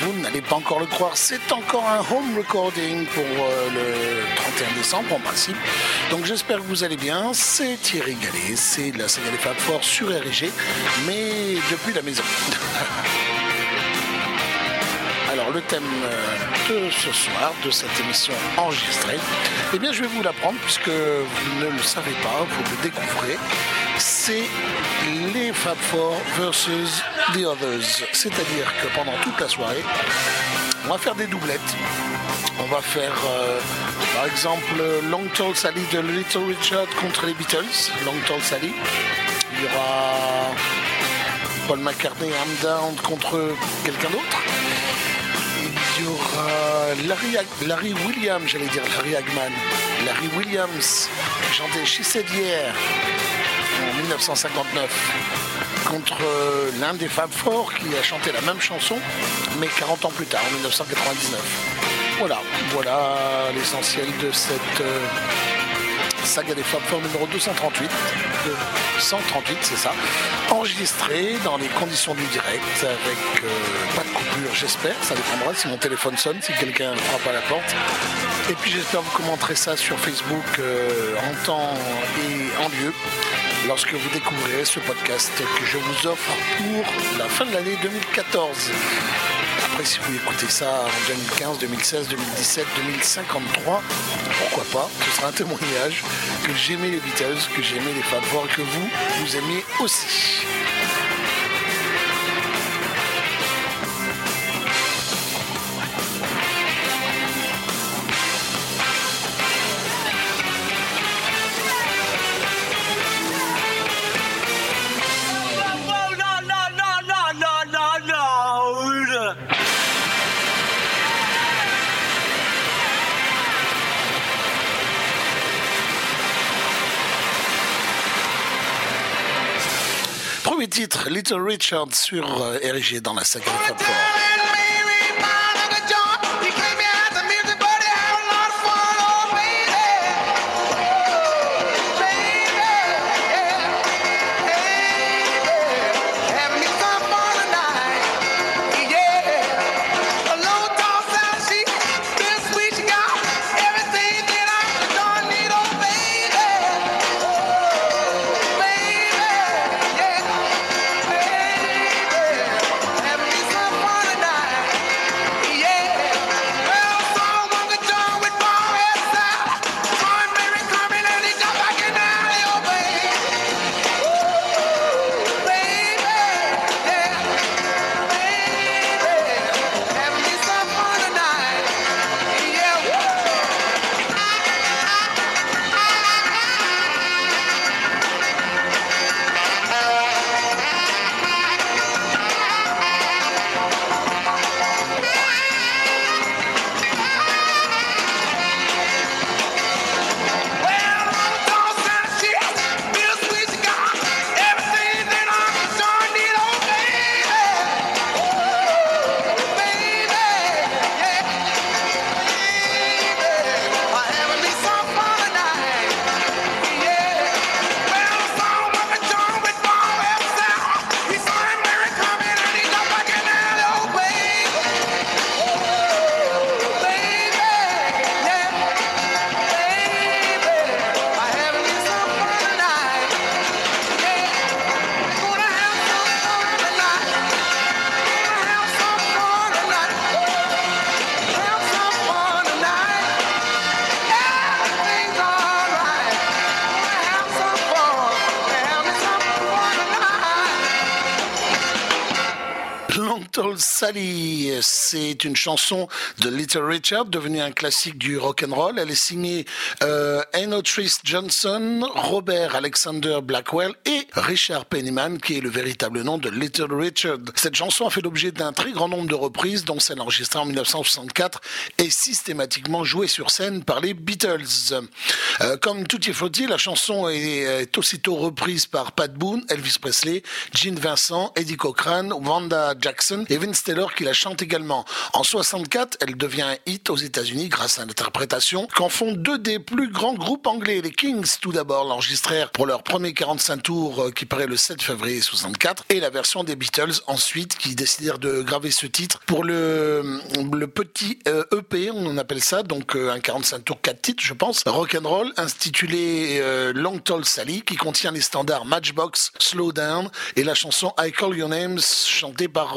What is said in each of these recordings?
vous n'allez pas encore le croire, c'est encore un home recording pour euh, le 31 décembre en principe. Donc j'espère que vous allez bien, c'est Thierry Gallet, c'est la saga des Fab Four sur RG, mais depuis la maison. Alors le thème euh, de ce soir, de cette émission enregistrée, eh bien je vais vous l'apprendre puisque vous ne le savez pas, vous le découvrez les Fab Four versus the Others. C'est-à-dire que pendant toute la soirée, on va faire des doublettes. On va faire, euh, par exemple, Long Tall Sally de Little Richard contre les Beatles. Long Tall Sally. Il y aura Paul McCartney, I'm Down contre quelqu'un d'autre. Il y aura Larry, Williams, j'allais dire Larry Hagman. Larry Williams Said Yeah en 1959 contre euh, l'un des Fab Four qui a chanté la même chanson mais 40 ans plus tard en 1999. Voilà, voilà l'essentiel de cette euh, saga des Fab Four numéro 238. 138, c'est ça. Enregistré dans les conditions du direct avec euh, pas de coupure, j'espère. Ça dépendra si mon téléphone sonne, si quelqu'un frappe à la porte. Et puis j'espère vous commenterez ça sur Facebook en temps et en lieu lorsque vous découvrirez ce podcast que je vous offre pour la fin de l'année 2014. Si vous écoutez ça en 2015, 2016, 2017, 2053, pourquoi pas, ce sera un témoignage que j'aimais les Beatles, que j'aimais les Fab Four, que vous, vous aimiez aussi. Little Richard sur euh, RG dans la saga Fab Sally, c'est une chanson de Little Richard, devenue un classique du rock and roll. Elle est signée euh, Johnson, Robert Alexander Blackwell et Richard Pennyman, qui est le véritable nom de Little Richard. Cette chanson a fait l'objet d'un très grand nombre de reprises, dont celle enregistrée en 1964 et systématiquement jouée sur scène par les Beatles. Euh, comme tout est flotti, la chanson est, est, aussitôt reprise par Pat Boone, Elvis Presley, Gene Vincent, Eddie Cochran, Wanda Jackson et Vince Taylor qui la chantent également. En 64, elle devient un hit aux États-Unis grâce à l'interprétation qu'en font deux des plus grands groupes anglais. Les Kings, tout d'abord, l'enregistrèrent pour leur premier 45 tours euh, qui paraît le 7 février 64 et la version des Beatles ensuite qui décidèrent de graver ce titre pour le, petit EP, euh, e on appelle ça, donc euh, un 45 tours 4 titres, je pense, rock and roll, intitulé Long Tall Sally, qui contient les standards Matchbox, Slow Down et la chanson I Call Your Names, chantée par,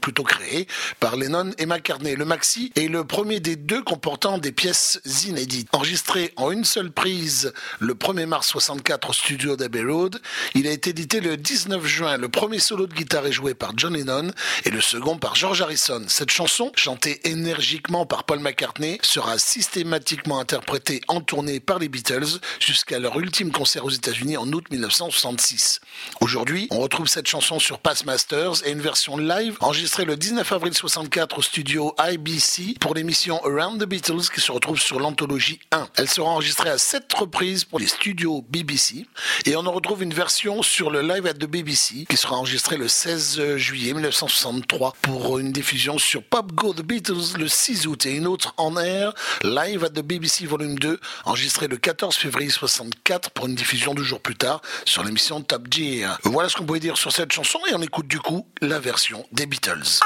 plutôt créée par Lennon et McCartney. Le maxi est le premier des deux comportant des pièces inédites. Enregistré en une seule prise le 1er mars 64 au studio d'Abbey Road, il a été édité le 19 juin. Le premier solo de guitare est joué par John Lennon et le second par George Harrison. Cette chanson, chantée énergiquement par Paul McCartney, sera systématiquement interprétée en tournée par les Beatles jusqu'à leur ultime concert aux États-Unis en août 1966. Aujourd'hui, on retrouve cette chanson sur Pass Masters et une version live enregistrée le 19 avril 64 au studio IBC pour l'émission Around the Beatles qui se retrouve sur l'anthologie 1. Elle sera enregistrée à sept reprises pour les studios BBC et on en retrouve une version sur le Live at the BBC qui sera enregistré le 16 juillet 1963 pour une diffusion sur Pop Go The Beatles le 6 août et une autre en air Live at the BBC Volume 2 enregistré le 14 février 64 pour une diffusion deux jours plus tard sur l'émission Top Gear. Voilà ce qu'on pouvait dire sur cette chanson et on écoute du coup la version des Beatles.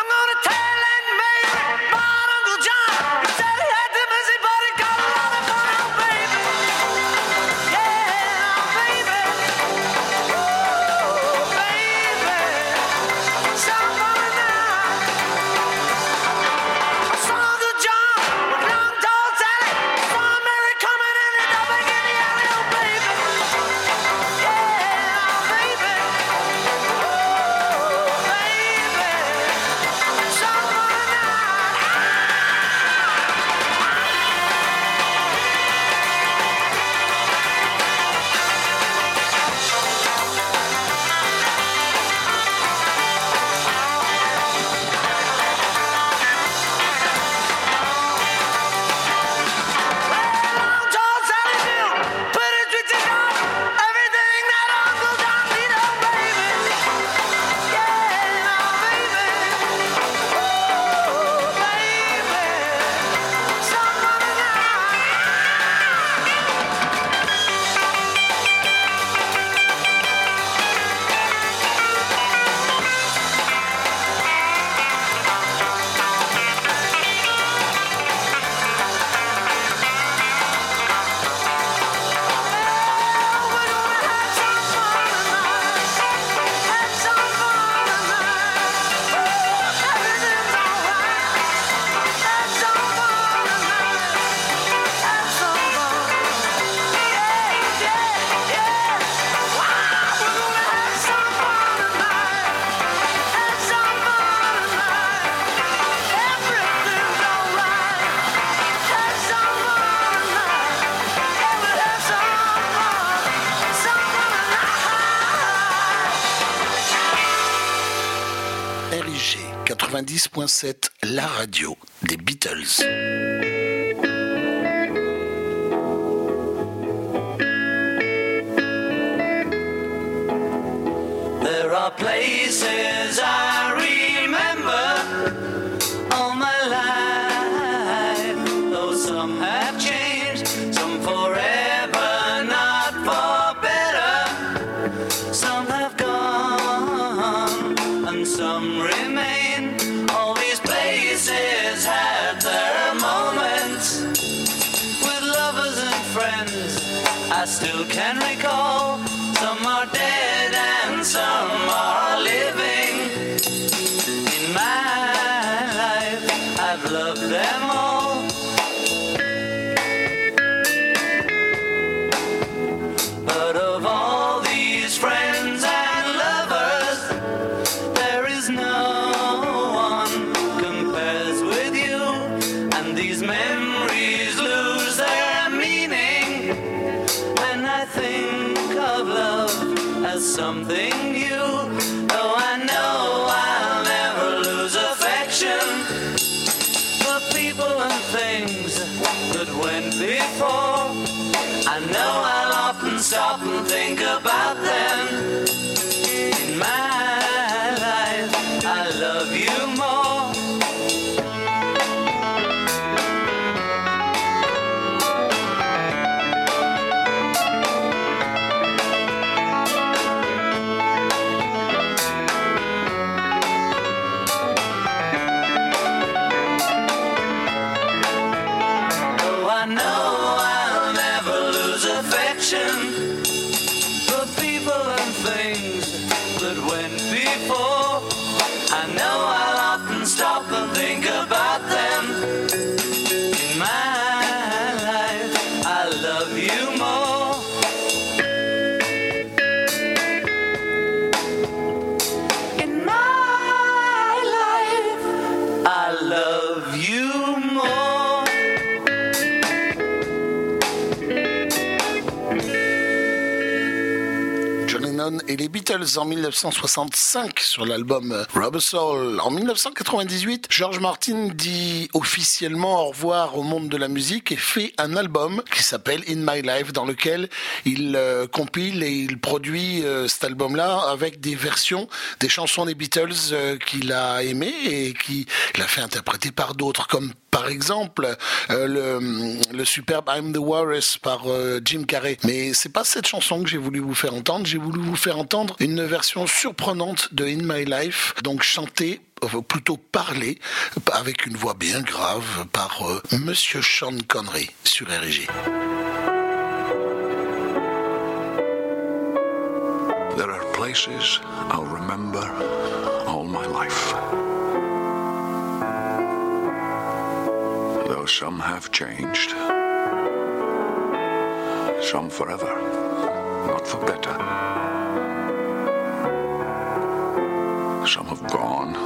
La radio des Beatles. En 1965 sur l'album Rubber Soul. En 1998, George Martin dit officiellement au revoir au monde de la musique et fait un album qui s'appelle In My Life dans lequel il euh, compile et il produit euh, cet album-là avec des versions des chansons des Beatles euh, qu'il a aimées et qu'il a fait interpréter par d'autres comme par exemple le, le superbe I'm the Walrus par Jim Carrey. Mais c'est pas cette chanson que j'ai voulu vous faire entendre. J'ai voulu vous faire entendre une version surprenante de In My Life, donc chantée euh, plutôt parlée avec une voix bien grave par euh, Monsieur Sean Connery sur RG. There are places I'll remember all my life. Though some have changed, some forever, not for better. Some have gone,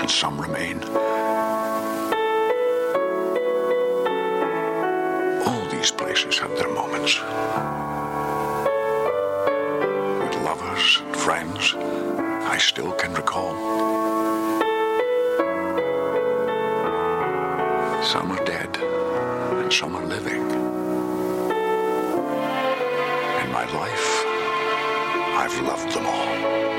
and some remain. All these places have their moments. With lovers and friends, I still can recall. Some are dead, and some are living. In my life, I've loved them all.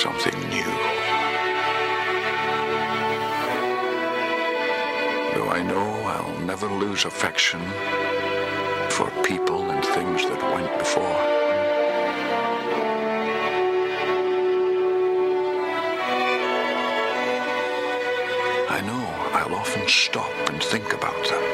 Something new. Though I know I'll never lose affection for people and things that went before. I know I'll often stop and think about them.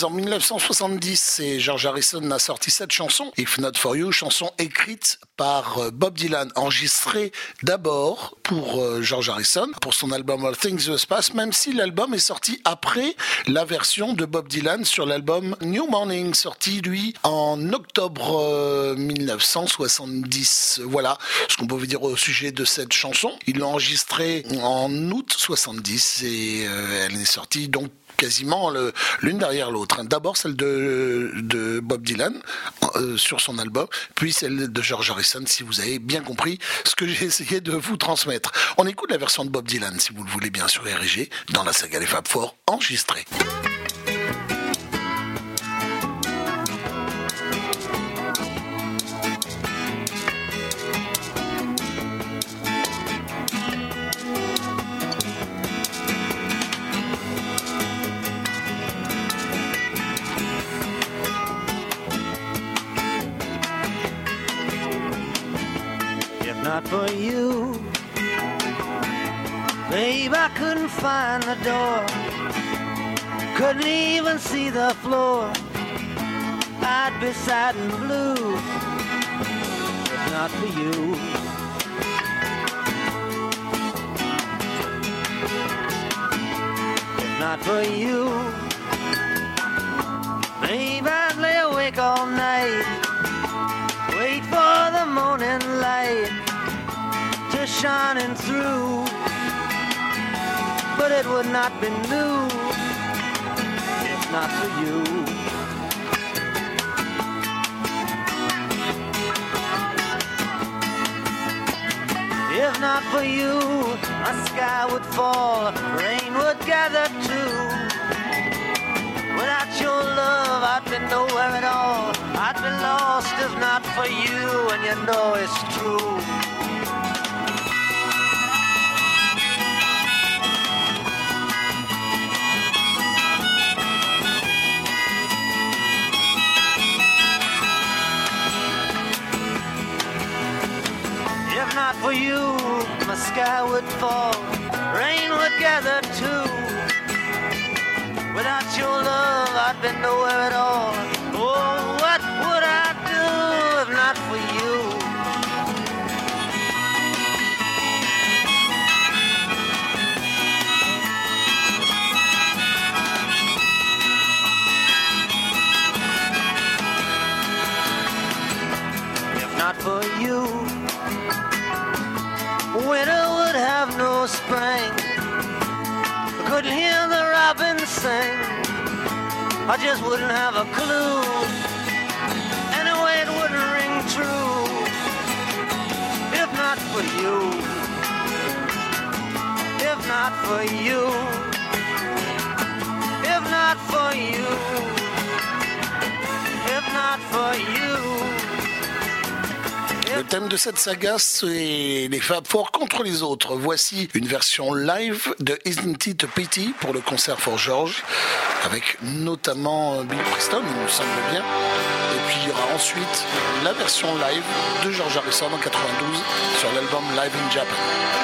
En 1970 et George Harrison a sorti cette chanson, If Not For You, chanson écrite par euh, Bob Dylan, enregistrée d'abord pour euh, George Harrison, pour son album All Things Must Pass, même si l'album est sorti après la version de Bob Dylan sur l'album New Morning, sorti lui en octobre euh, 1970. Voilà ce qu'on pouvait dire au sujet de cette chanson. Il l'a enregistrée en août 70 et euh, elle est sortie donc quasiment l'une derrière l'autre. hein. D'abord celle de, de Bob Dylan euh, sur son album, puis celle de George Harrison, si vous avez bien compris ce que j'ai essayé de vous transmettre. On écoute la version de Bob Dylan, si vous le voulez bien, sur RG, dans la saga Les Fab Four, enregistrée. Find the door. Couldn't even see the floor. I'd be sad and blue. If not for you. If not for you, babe, I'd lay awake all night wait for the morning light to shining through. But it would not be new if not for you. If not for you, my sky would fall, rain would gather too. Without your love, I'd be nowhere at all. I'd be lost if not for you, and you know it's true. You, my sky would fall, rain would gather too. Without your love, I'd be nowhere at all. I just wouldn't have a clue. Anyway, it wouldn't ring true. If not for you, if not for you, if not for you, if not for you. Le thème de cette saga, c'est les Fab Four contre les autres. Voici une version live de Isn't It a Pity pour le concert for George, avec notamment Bill Preston, il me semble bien. Et puis il y aura ensuite la version live de George Harrison en 92 sur l'album Live in Japan.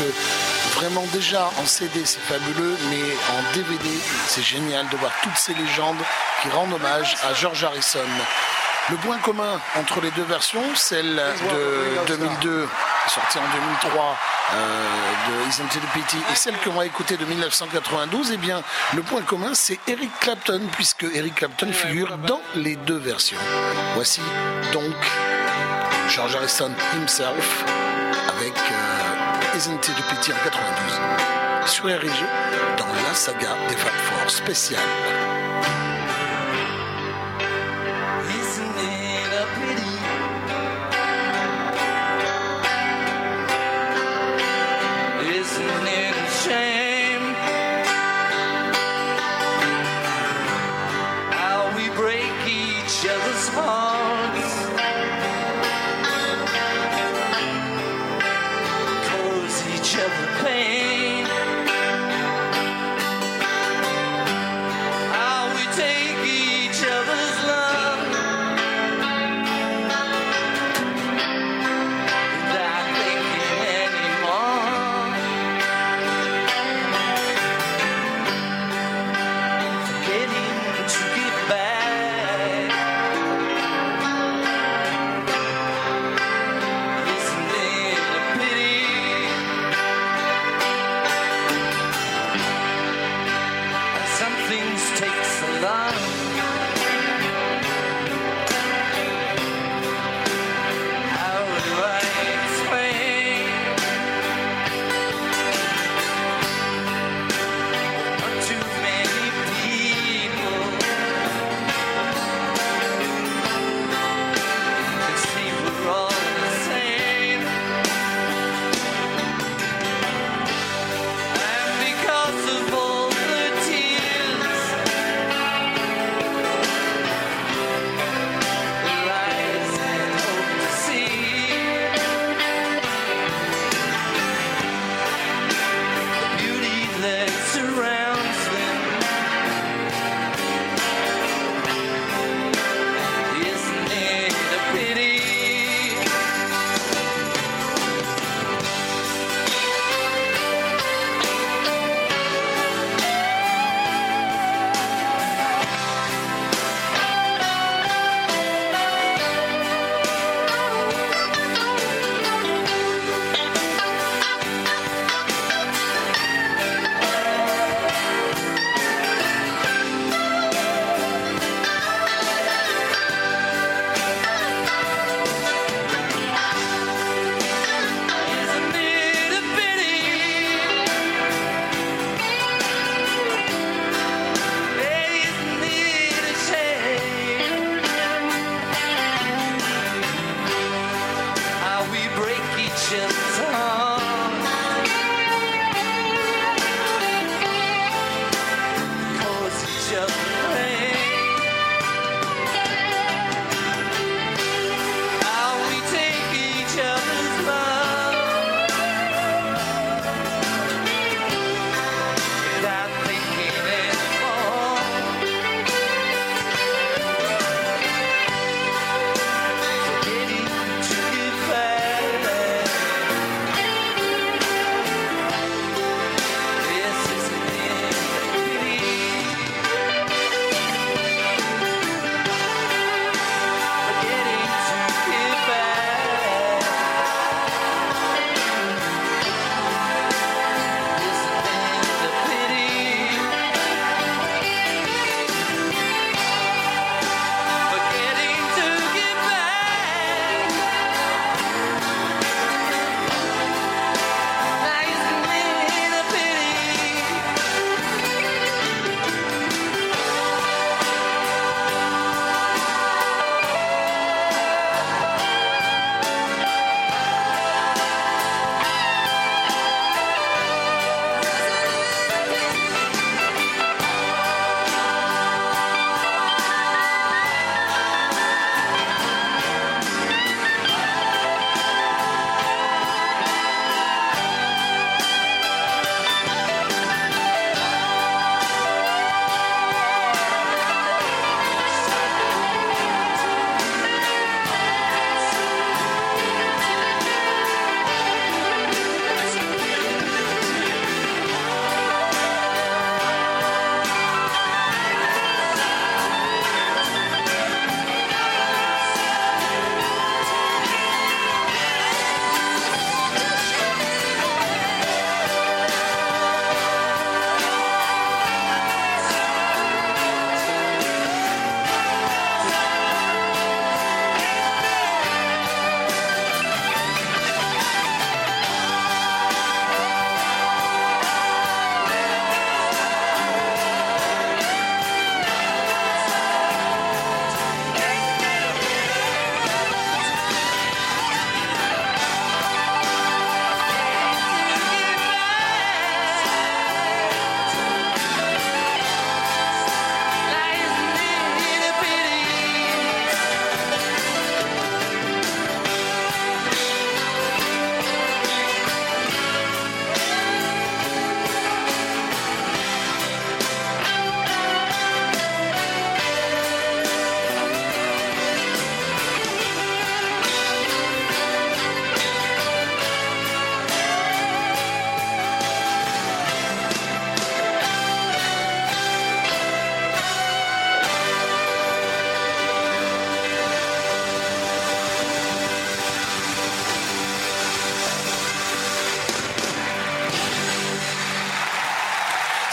Que vraiment déjà en CD c'est fabuleux, mais en DVD c'est génial de voir toutes ces légendes qui rendent hommage à George Harrison. Le point commun entre les deux versions, celle de 2002 sortie en 2003 euh, de Isn't It a Pity et celle que l'on va écouter de 1992, eh bien le point commun c'est Eric Clapton puisque Eric Clapton figure dans les deux versions. Voici donc George Harrison himself a Pity en 92 sur RG dans la saga des Fab Four spéciale.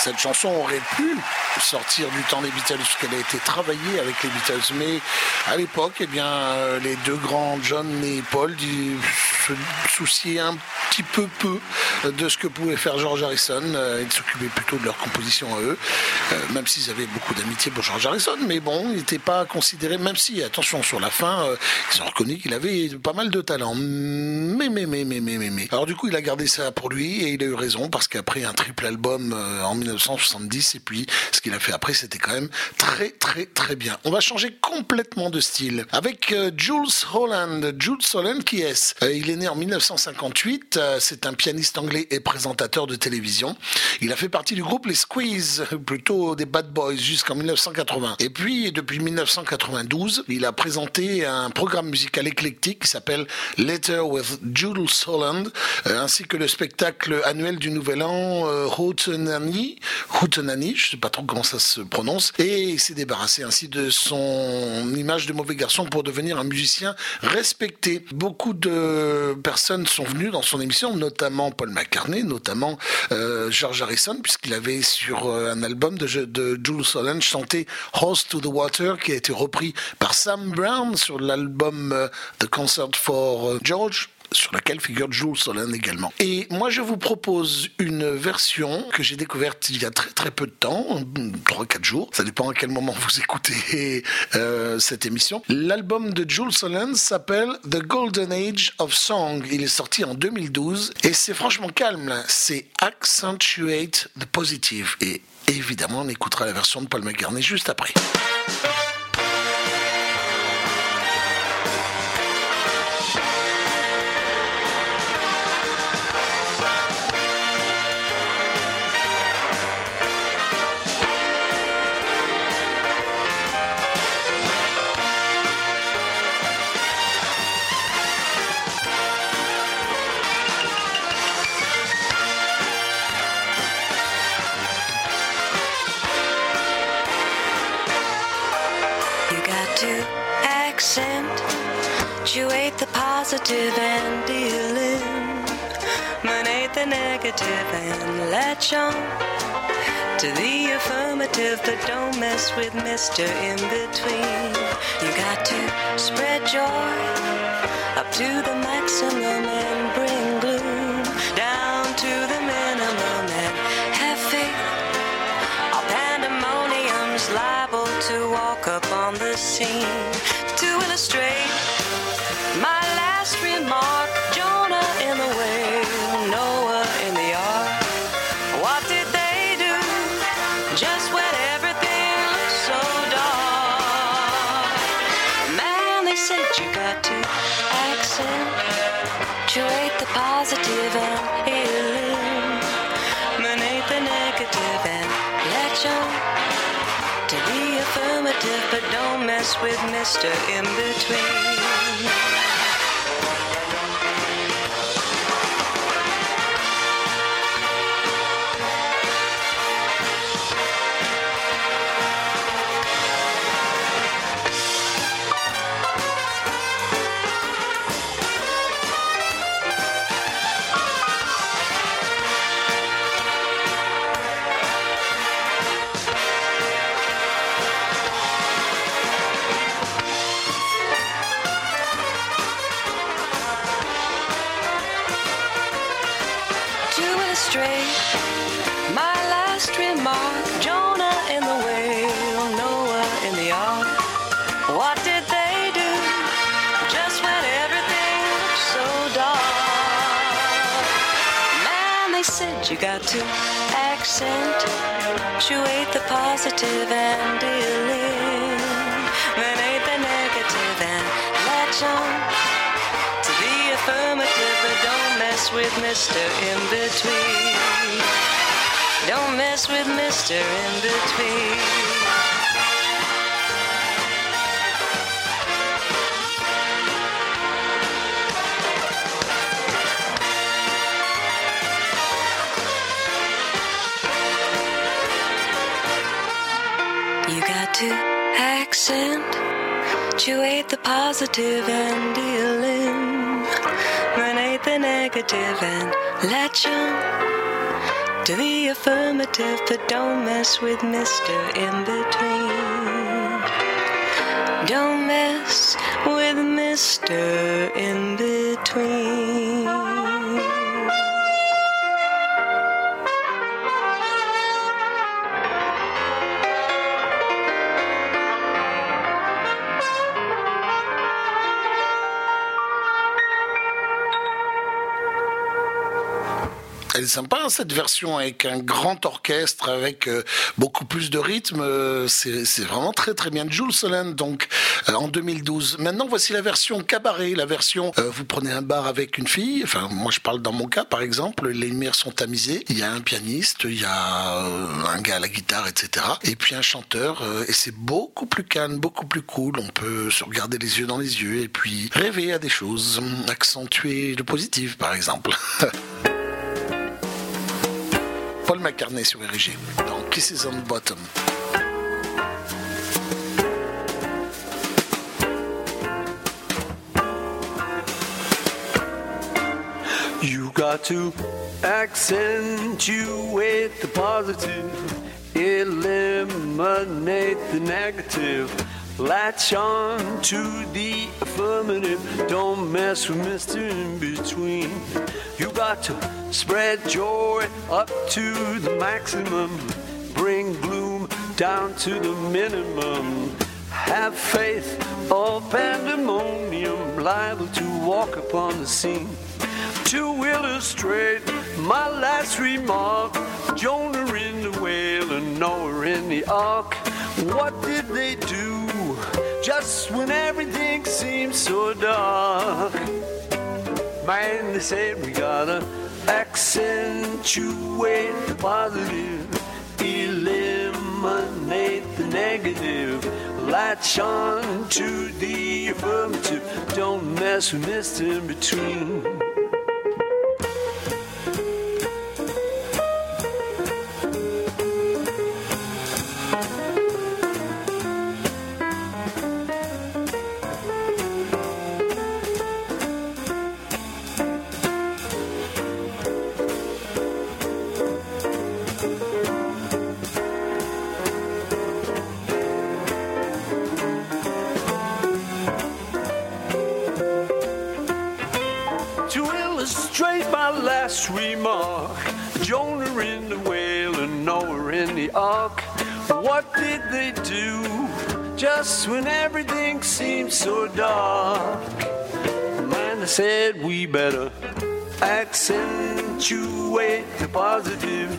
Cette chanson aurait pu sortir du temps des Beatles puisqu'elle a été travaillée avec les Beatles. Mais à l'époque, eh bien, euh, les deux grands, John et Paul, se souciaient un petit peu peu de ce que pouvait faire George Harrison. Euh, ils s'occupaient plutôt de leur composition à eux, euh, même s'ils avaient beaucoup d'amitié pour George Harrison. Mais bon, il n'était pas considéré, même si, attention, sur la fin, ils ont reconnu qu'il avait pas mal de talent. Mais, mais, mais, mais, mais, mais, mais. Alors du coup, il a gardé ça pour lui et il a eu raison parce qu'après un triple album en 1970 et puis ce qu'il a fait après, c'était quand même très, très, très bien. On va changer complètement de style avec euh, Jules Holland. Jules Holland, qui est euh, Il est né en 1958. Euh, c'est un pianiste anglais et présentateur de télévision. Il a fait partie du groupe Les Squeeze, plutôt des Bad Boys, jusqu'en 1980. Et puis, depuis 1992, il a présenté un programme musical éclectique qui s'appelle Letter with Jules Holland, ainsi que le spectacle annuel du Nouvel An, Houtenani, Houtenani, je sais pas trop comment ça se prononce, et il s'est débarrassé ainsi de son image de mauvais garçon pour devenir un musicien respecté. Beaucoup de personnes sont venues dans son émission, notamment Paul McCartney, notamment euh, George Harrison, puisqu'il avait sur euh, un album de, Jules Holland chanté Horse to the Water, qui a été repris par Sam Brown sur l'album euh, The Concert for George sur laquelle figure Jules Solin également. Et moi, je vous propose une version que j'ai découverte il y a très très peu de temps, 3-4 jours, ça dépend à quel moment vous écoutez euh, cette émission. L'album de Jules Solin s'appelle The Golden Age of Song. Il est sorti en 2012 et c'est franchement calme, c'est Accentuate the Positive. Et évidemment, on écoutera la version de Paul McCartney juste après. Positive and deal eliminate the negative and latch on to the affirmative, but don't mess with Mr. In Between. You got to spread joy up to the maximum and bring gloom down to the minimum and have faith. All pandemonium's liable to walk up on the scene to accent Drake the and inate the negative and let you to be affirmative, but don't mess with Mr. In Between. To accentuate the positive and eliminate the negative and latch on to the affirmative, but don't mess with Mr. In Between. Don't mess with Mr. In Between. Accentuate the positive and deal in eliminate the negative and latch on to the affirmative, but don't mess with Mr. In Between. Don't mess with Mr. In sympa cette version avec un grand orchestre, avec euh, beaucoup plus de rythme. euh, c'est vraiment très très bien. Jules Solent donc euh, en 2012. Maintenant voici la version cabaret, la version vous prenez un bar avec une fille. Enfin moi je parle dans mon cas par exemple. Les lumières sont tamisées. Il y a un pianiste, il y a un gars à la guitare, etc. Et puis un chanteur. et c'est beaucoup plus calme, beaucoup plus cool. On peut se regarder les yeux dans les yeux et puis rêver à des choses, accentuer le positif par exemple. Paul McCartney sur RG dans Kisses on the Bottom? You got to accentuate the positive, eliminate the negative. Latch on to the affirmative. Don't mess with Mr. In Between. You got to spread joy up to the maximum. Bring gloom down to the minimum. Have faith or pandemonium, liable to walk upon the scene. To illustrate my last remark, Jonah in the whale and Noah in the ark. What did they do just when everything seems so dark? Man, they said we gotta accentuate the positive, eliminate the negative, latch on to the affirmative. Don't mess with Mr. In Between. When everything seemed so dark? Man, they said we better accentuate the positive,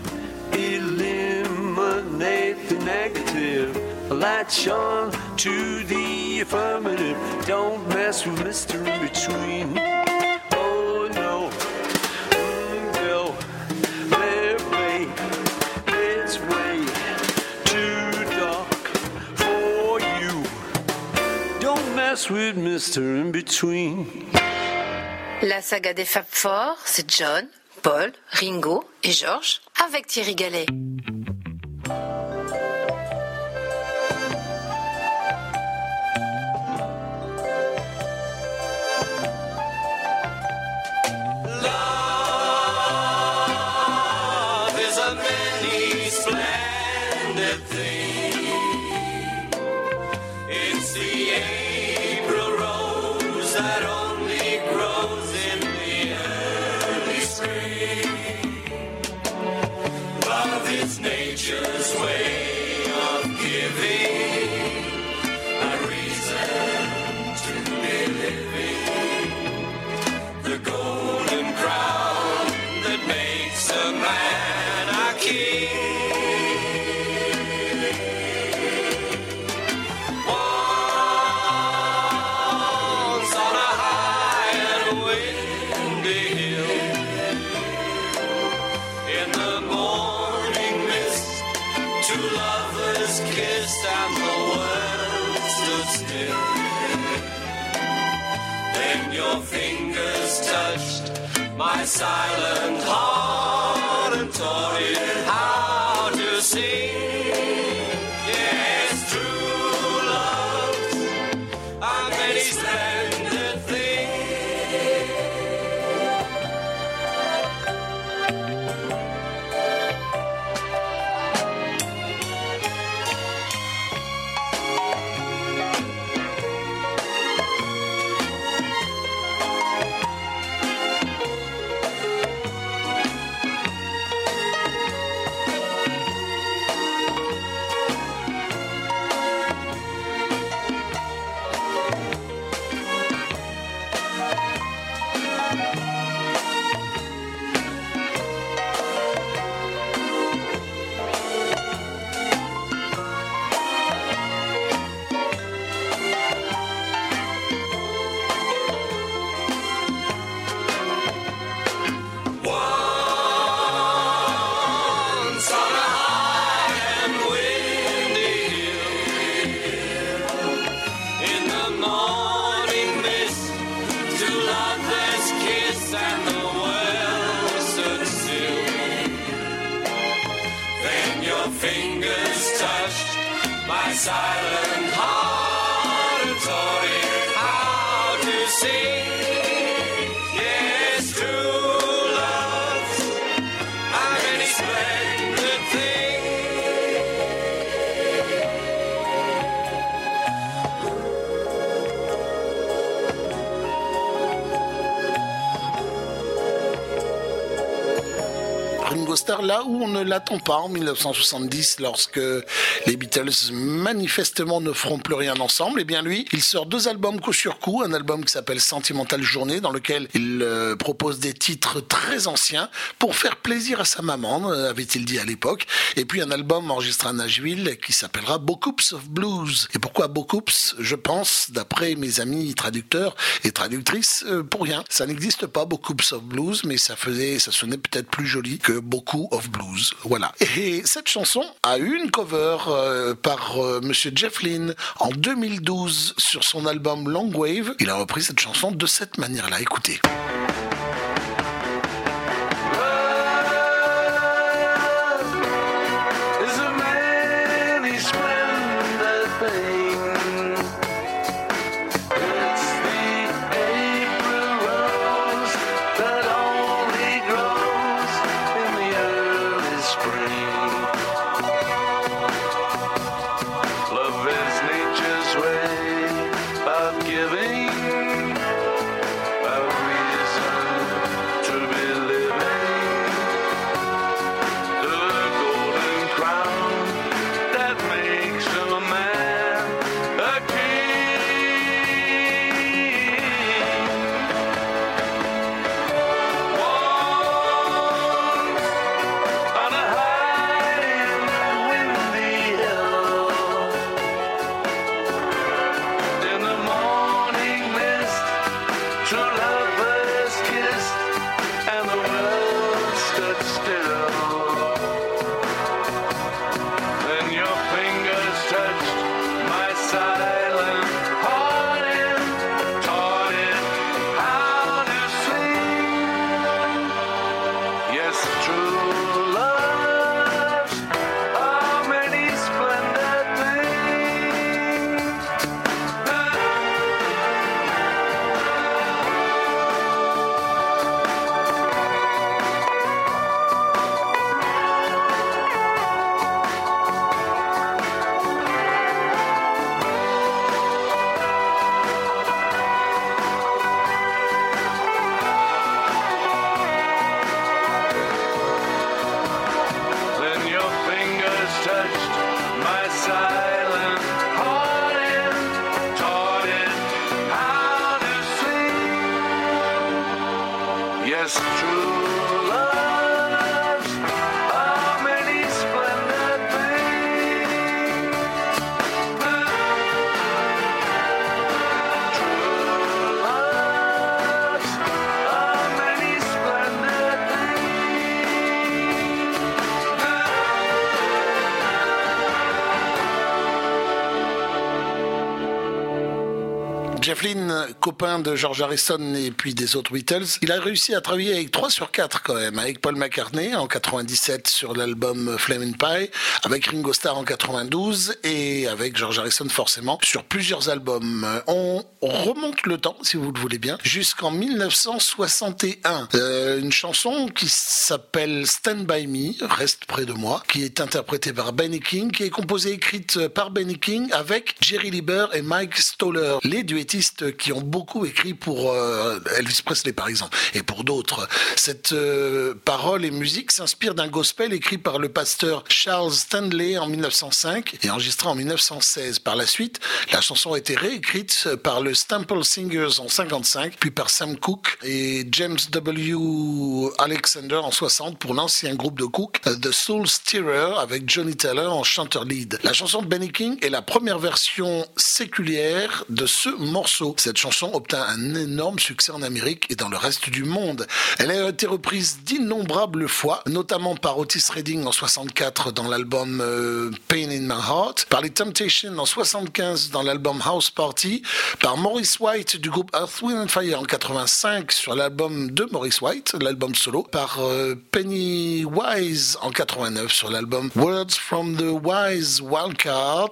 eliminate the negative. Latch on to the affirmative. Don't mess with. In Between. La saga des Fab Four, c'est John, Paul, Ringo et George avec Thierry Gallet. My silent heart l'attend pas en 1970 lorsque les Beatles manifestement ne feront plus rien ensemble. Et bien lui, il sort deux albums coup sur coup, un album qui s'appelle Sentimental Journée dans lequel il euh, propose des titres très anciens pour faire plaisir à sa maman, euh, avait-il dit à l'époque. Et puis un album enregistré à Nashville qui s'appellera Bocoops of Blues. Et pourquoi Bocoops Je pense, d'après mes amis traducteurs et traductrices, euh, pour rien. Ça n'existe pas Bocoops of Blues, mais ça faisait, ça sonnait peut-être plus joli que beaucoup of blues. Voilà. Et cette chanson a eu une cover euh, par euh, Monsieur Jeff Lynne en 2012 sur son album Long Wave. Il a repris cette chanson de cette manière-là. Écoutez. just true. Lynne, copain de George Harrison et puis des autres Beatles, il a réussi à travailler avec 3 sur 4 quand même, avec Paul McCartney en 97 sur l'album Flamin' Pie, avec Ringo Starr en 92 et avec George Harrison forcément sur plusieurs albums. On remonte le temps, si vous le voulez bien, jusqu'en 1961. Euh, une chanson qui s'appelle Stand By Me, Reste près de moi, qui est interprétée par Benny King, qui est composée et écrite par Benny King avec Jerry Lieber et Mike Stoller, les duettistes qui ont beaucoup écrit pour euh, Elvis Presley par exemple et pour d'autres. Cette euh, parole et musique s'inspire d'un gospel écrit par le pasteur Charles Stanley en 1905 et enregistré en 1916. Par la suite, la chanson a été réécrite par le Stample Singers en 55, puis par Sam Cooke et James W. Alexander en 60 pour l'ancien groupe de Cooke, euh, The Soul Stirrer, avec Johnny Taylor en chanteur lead. La chanson de Benny King est la première version séculière de ce morceau Cette chanson obtint un énorme succès en Amérique et dans le reste du monde. Elle a été reprise d'innombrables fois, notamment par Otis Redding en 64 dans l'album euh, Pain in My Heart, par les Temptations en 75 dans l'album House Party, par Maurice White du groupe Earth, Wind and Fire en 85 sur l'album de Maurice White, l'album solo, par euh, Penny Wise en 89 sur l'album Words from the Wise Wildcard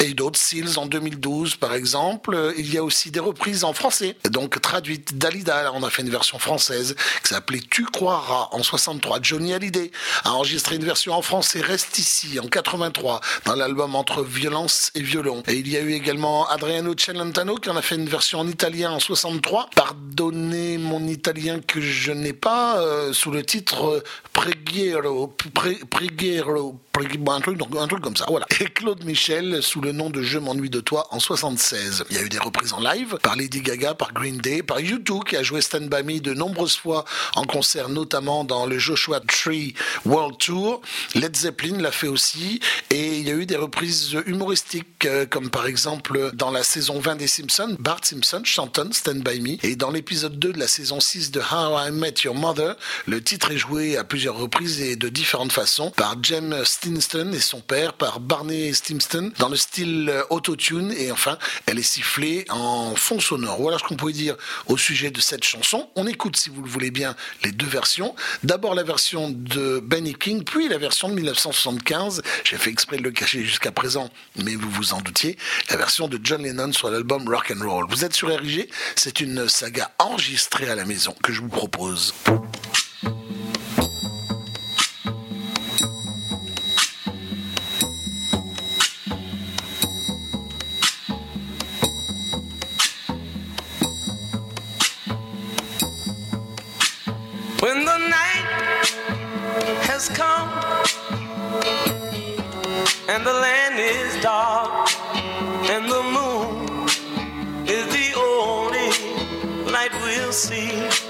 et d'autres Seals en 2012 par exemple. Il y a aussi des reprises en français, donc traduites. Dalida, on a fait une version française qui s'appelait Tu croiras en 63. Johnny Hallyday a enregistré une version en français Reste ici en 83 dans l'album Entre violence et violon. Et il y a eu également Adriano Celentano qui en a fait une version en italien en 63. Pardonnez mon italien que je n'ai pas euh, sous le titre euh, Preghiero, Pre- Preghiero, un truc, comme ça. Et Claude Michel sous le nom de Je m'ennuie de toi en 76. Il y a eu des reprises en live par Lady Gaga, par Green Day, par U2 qui a joué Stand By Me de nombreuses fois en concert, notamment dans le Joshua Tree World Tour. Led Zeppelin l'a fait aussi. Et il y a eu des reprises humoristiques, euh, comme par exemple dans la saison 20 des Simpsons, Bart Simpson chantonne Stand By Me. Et dans l'épisode 2 de la saison 6 de How I Met Your Mother, le titre est joué à plusieurs reprises et de différentes façons par James Stinston et son père, par Barney Stinston, dans le style euh, autotune. Et enfin, elle est sifflée en fond sonore. Voilà ce qu'on pouvait dire au sujet de cette chanson. On écoute, si vous le voulez bien, les deux versions. D'abord la version de Benny King, puis la version de 1975. J'ai fait exprès de le cacher jusqu'à présent, mais vous vous en doutiez. La version de John Lennon sur l'album Rock and Roll. Vous êtes sur RIG, c'est une saga enregistrée à la maison que je vous propose. Has come and the land is dark and the moon is the only light we'll see.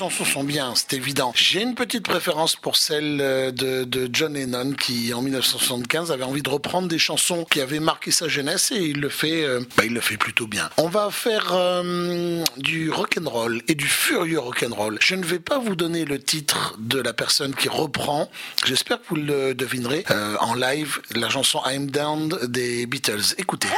Chansons sont bien, c'est évident. J'ai une petite préférence pour celle euh, de, de John Lennon qui, en 1975, avait envie de reprendre des chansons qui avaient marqué sa jeunesse et il le fait, euh, bah, il le fait plutôt bien. On va faire euh, du rock and roll et du furieux rock and roll. Je ne vais pas vous donner le titre de la personne qui reprend. J'espère que vous le devinerez euh, en live la chanson I'm Down des Beatles. Écoutez.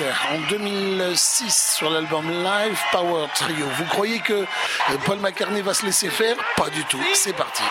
En 2006 sur l'album Live Power Trio. Vous croyez que Paul McCartney va se laisser faire? Pas du tout. C'est parti.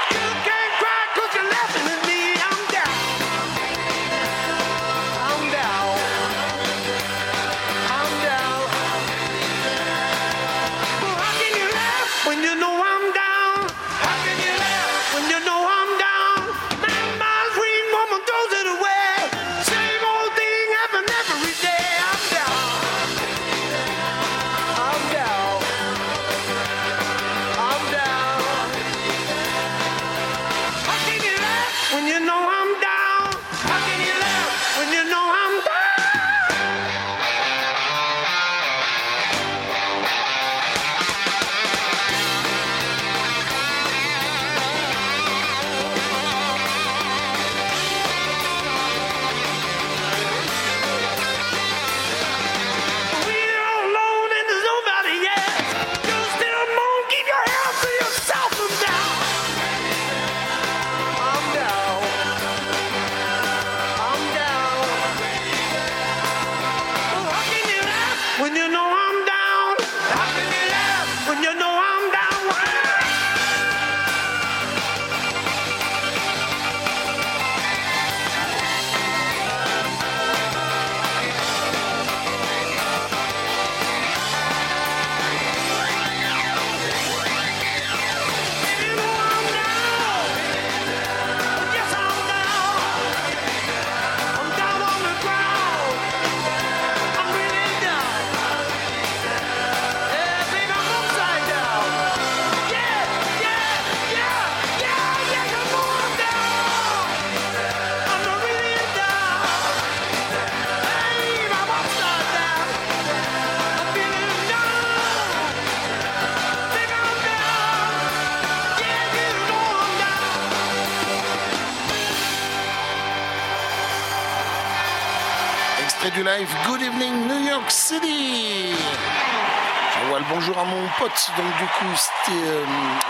Bonjour à mon pote, donc du coup c'était euh,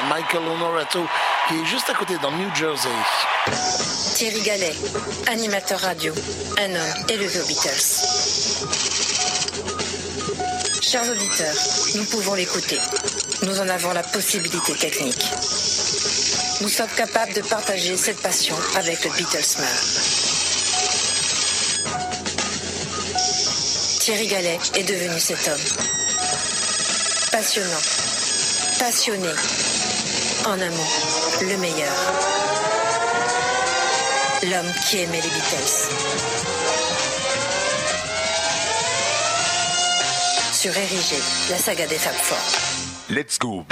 Michael Honorato qui est juste à côté dans New Jersey. Thierry Gallet, animateur radio, un homme élevé aux Beatles. Chers auditeurs, nous pouvons l'écouter. Nous en avons la possibilité technique. Nous sommes capables de partager cette passion avec le Beatlesman. Thierry Gallet est devenu cet homme. Passionnant, passionné, en un mot, le meilleur. L'homme qui aimait les Beatles. Sur Érigé, la saga des Fab Four. Let's go.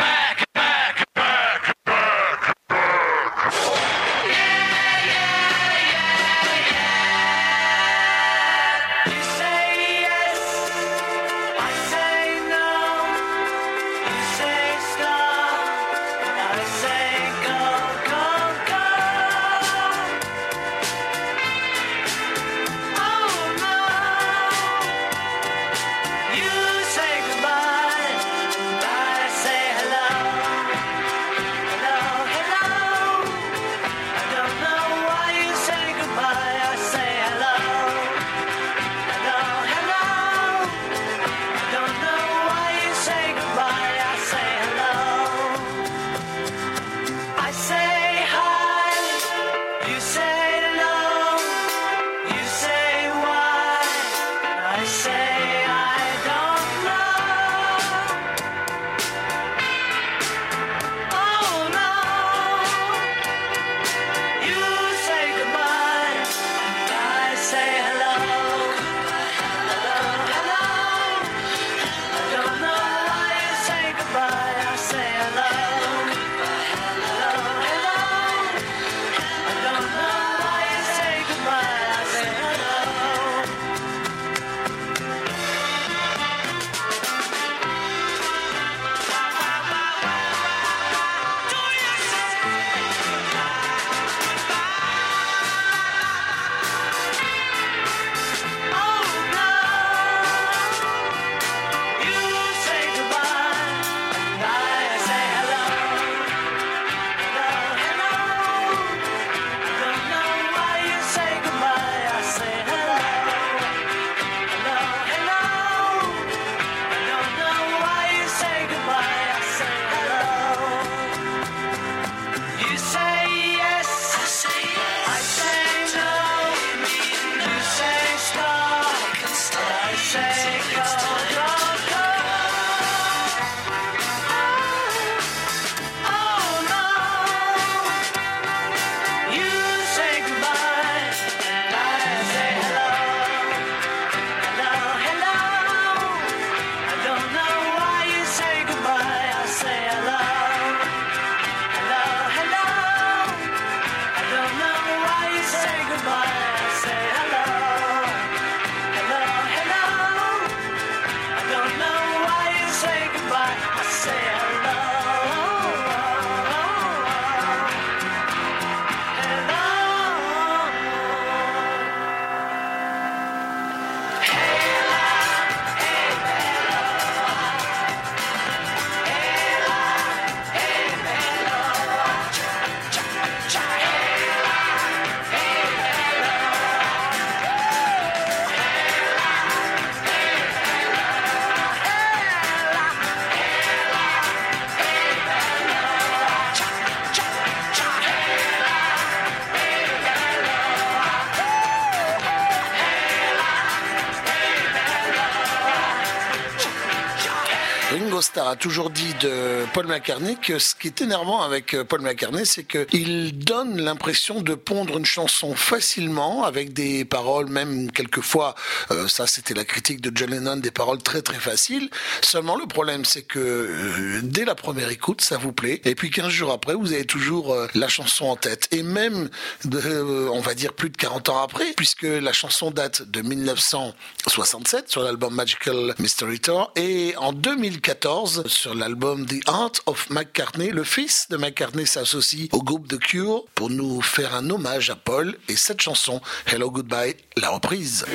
toujours dit de Paul McCartney que ce qui est énervant avec euh, Paul McCartney, c'est qu'il donne l'impression de pondre une chanson facilement avec des paroles, même quelquefois, euh, ça c'était la critique de John Lennon, des paroles très très faciles. Seulement le problème, c'est que euh, dès la première écoute, ça vous plaît, et puis 15 jours après, vous avez toujours la chanson en tête. Et même, on va dire plus de 40 ans après, puisque la chanson date de 1967 sur l'album Magical Mystery Tour, et en 2014, sur l'album The Heart of McCartney. Le fils de McCartney s'associe au groupe The Cure pour nous faire un hommage à Paul et cette chanson, Hello Goodbye, la reprise.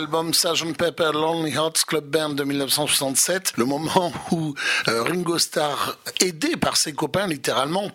L'album Sgt. Pepper Lonely Hearts Club Band de 1967, le moment où euh, Ringo Starr, aidé par ses copains littéralement,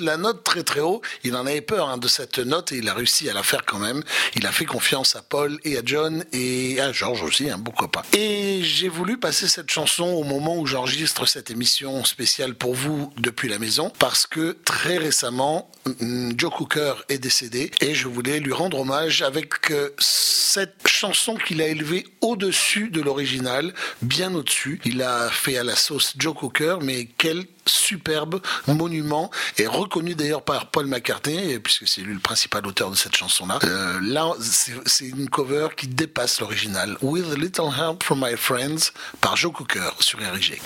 la note très très haut. Il en avait peur hein, de cette note et il a réussi à la faire quand même. Il a fait confiance à Paul et à John et à George aussi, un beau copain. Et j'ai voulu passer cette chanson au moment où j'enregistre cette émission spéciale pour vous depuis la maison parce que très récemment, mm, Joe Cooker est décédé et je voulais lui rendre hommage avec euh, cette chanson qu'il a élevée au-dessus de l'original, bien au-dessus. Il a fait à la sauce Joe Cooker, mais quel superbe monument et reconnu d'ailleurs par Paul McCartney puisque c'est lui le principal auteur de cette chanson là là c'est c'est une cover qui dépasse l'original. With a Little Help from My Friends par Joe Cooker sur RG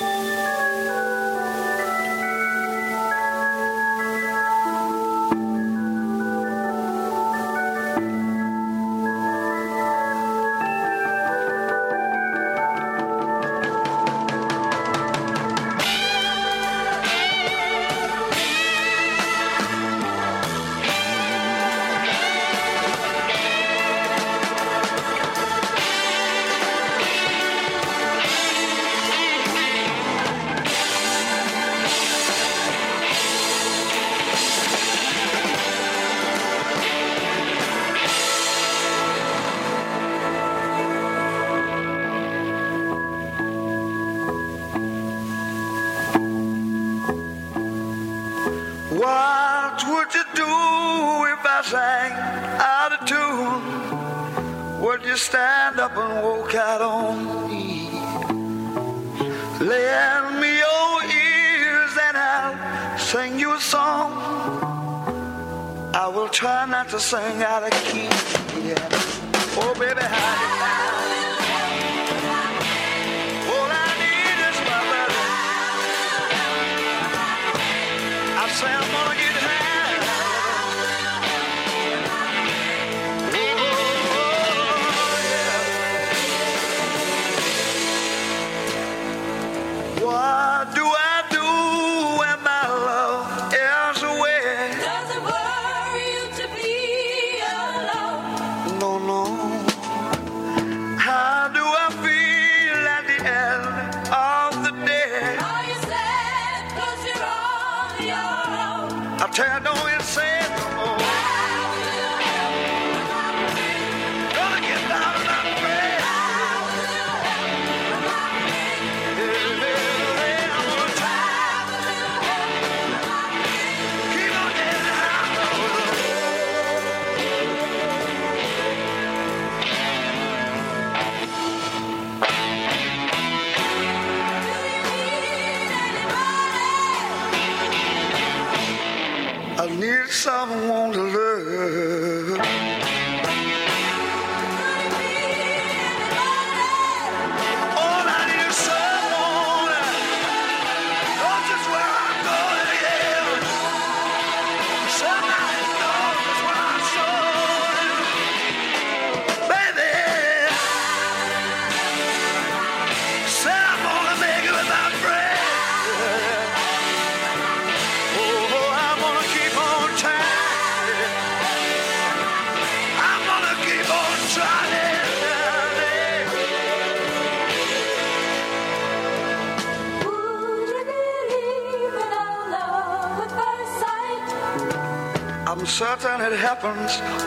it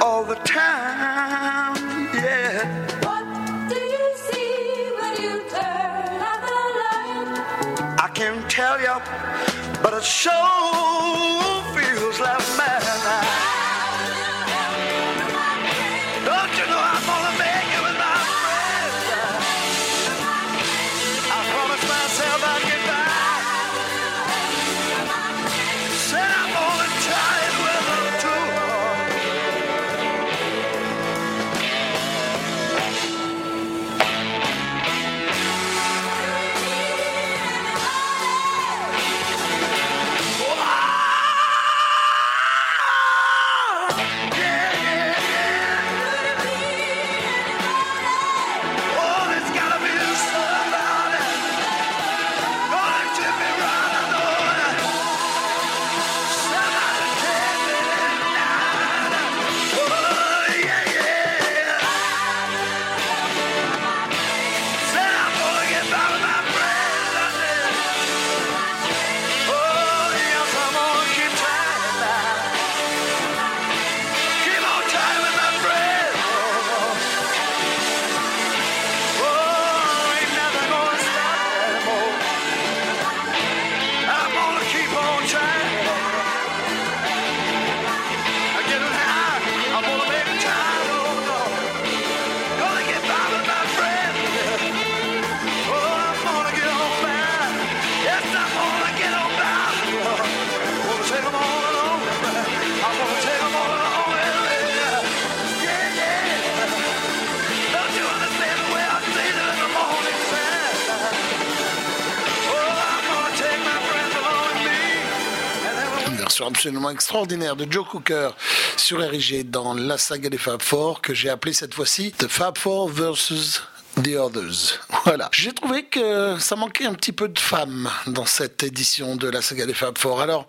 extraordinaire de Joe Cooker sur RIG dans la saga des Fab Four que j'ai appelé cette fois-ci The Fab Four versus The Others. Voilà. J'ai trouvé que ça manquait un petit peu de femmes dans cette édition de la saga des Fab Four. Alors,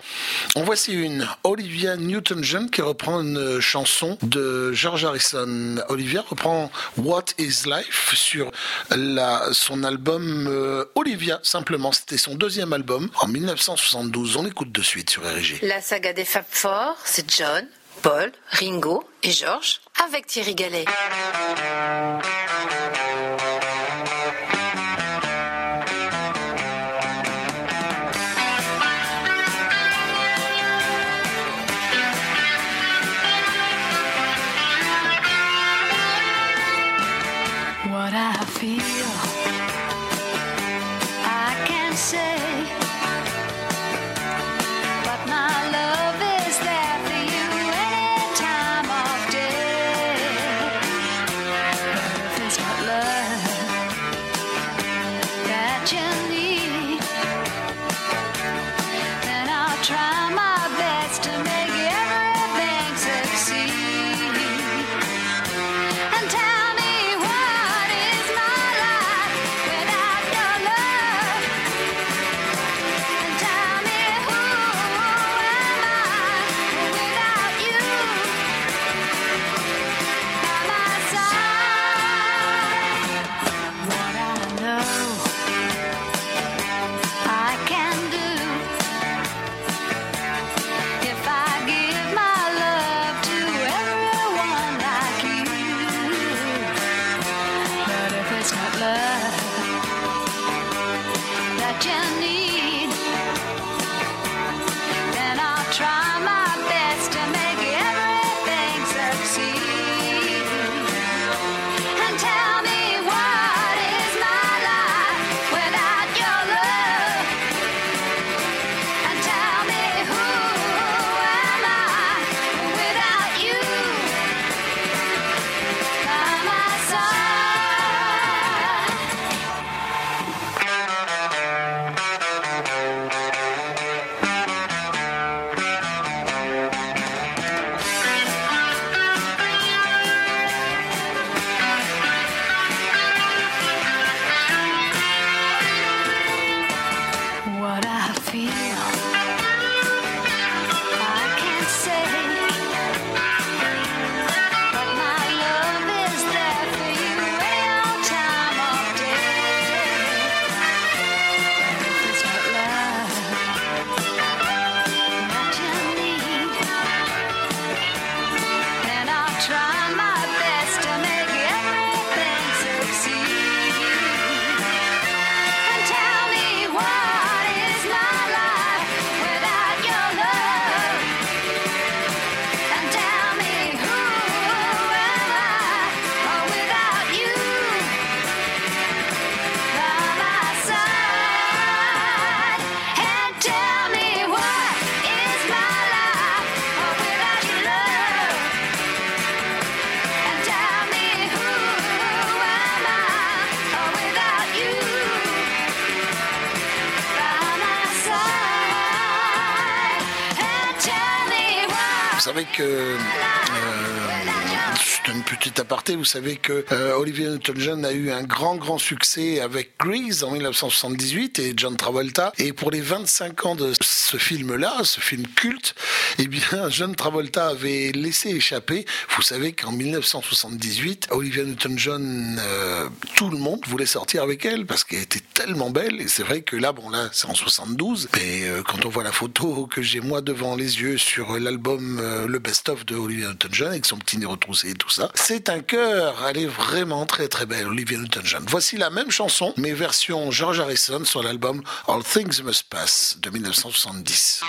en voici une. Olivia Newton-John qui reprend une chanson de George Harrison. Olivia reprend What is Life sur la, son album euh, Olivia, simplement. C'était son deuxième album en 1972. On écoute de suite sur RG. La saga des Fab Four, c'est John, Paul, Ringo et George avec Thierry Gallet. Vous savez que euh, Olivia Newton-John a eu un grand grand succès avec Grease en 1978 et John Travolta. Et pour les 25 ans de ce film-là, ce film culte, eh bien John Travolta avait laissé échapper. Vous savez qu'en 1978, Olivia Newton-John, euh, tout le monde voulait sortir avec elle parce qu'elle était tellement belle. Et c'est vrai que là, bon là, c'est en 72. Mais euh, quand on voit la photo que j'ai moi devant les yeux sur l'album euh, le best-of de Olivia Newton-John avec son petit nez retroussé et tout ça, c'est un cœur. Elle est vraiment très très belle, Olivia Newton-John. Voici la même chanson, mais version George Harrison sur l'album All Things Must Pass de 1970.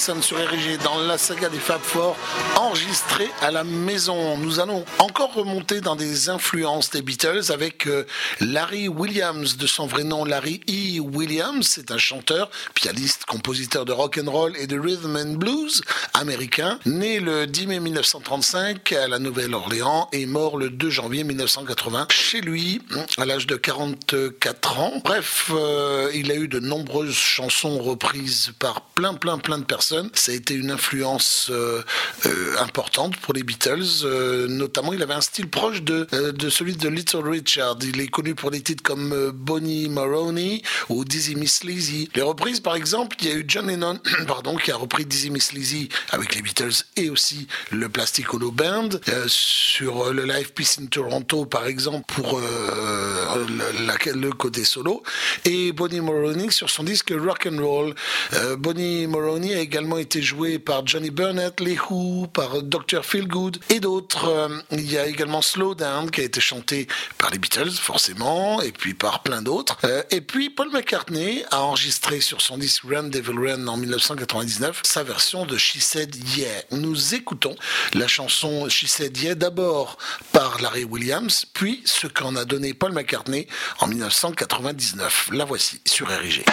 Harrison sur érigé dans la saga des Fab Four, enregistré à la maison. Nous allons encore remonter dans des influences des Beatles avec euh, Larry Williams, de son vrai nom Larry E. Williams. C'est un chanteur, pianiste, compositeur de rock and roll et de rhythm and blues américain, né le 10 mai 1935 à la Nouvelle-Orléans et mort le 2 janvier 1980 chez lui à l'âge de 44 ans. Bref, euh, il a eu de nombreuses chansons reprises par plein, plein, plein de personnes. Ça a été une influence euh, euh, importante pour les Beatles. Notamment, il avait un style proche de, de celui de Little Richard. Il est connu pour des titres comme Bonnie Maroney ou Dizzy Miss Lizzy. Les reprises, par exemple, il y a eu John Lennon, pardon, qui a repris Dizzy Miss Lizzy avec les Beatles et aussi le Plastic Ono Band euh, sur euh, le Live Peace in Toronto, par exemple, pour euh, le, côté solo, et Bonnie Maroney sur son disque Rock and Roll. Bonnie Maroney a également été jouée par Johnny Burnett, Les Who, par Dr. Feelgood et d'autres. Il y a également Slow Down qui a été chanté par les Beatles, forcément, et puis par plein d'autres. Et puis Paul McCartney a enregistré sur son disque Run Devil Run en 1999 sa version de She Said Yeah. Nous écoutons la chanson She Said Yeah d'abord par Larry Williams, puis ce qu'en a donné Paul McCartney en 1999. La voici sur RIG.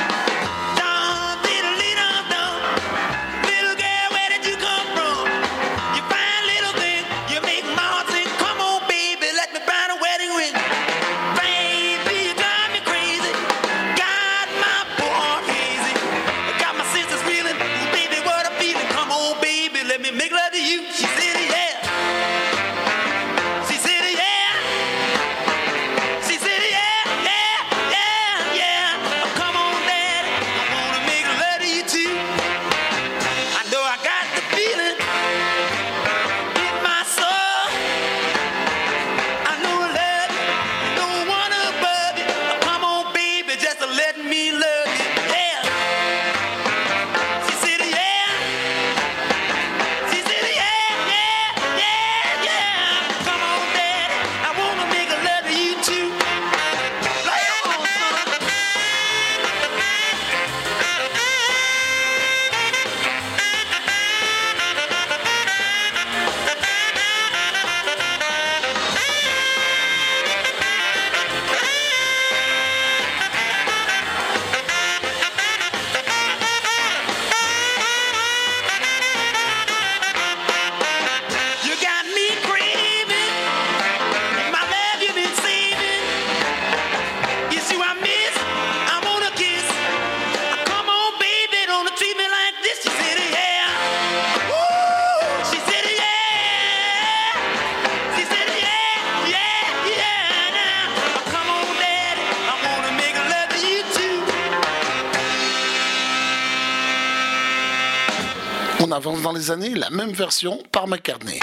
Avance dans les années, la même version par McCartney.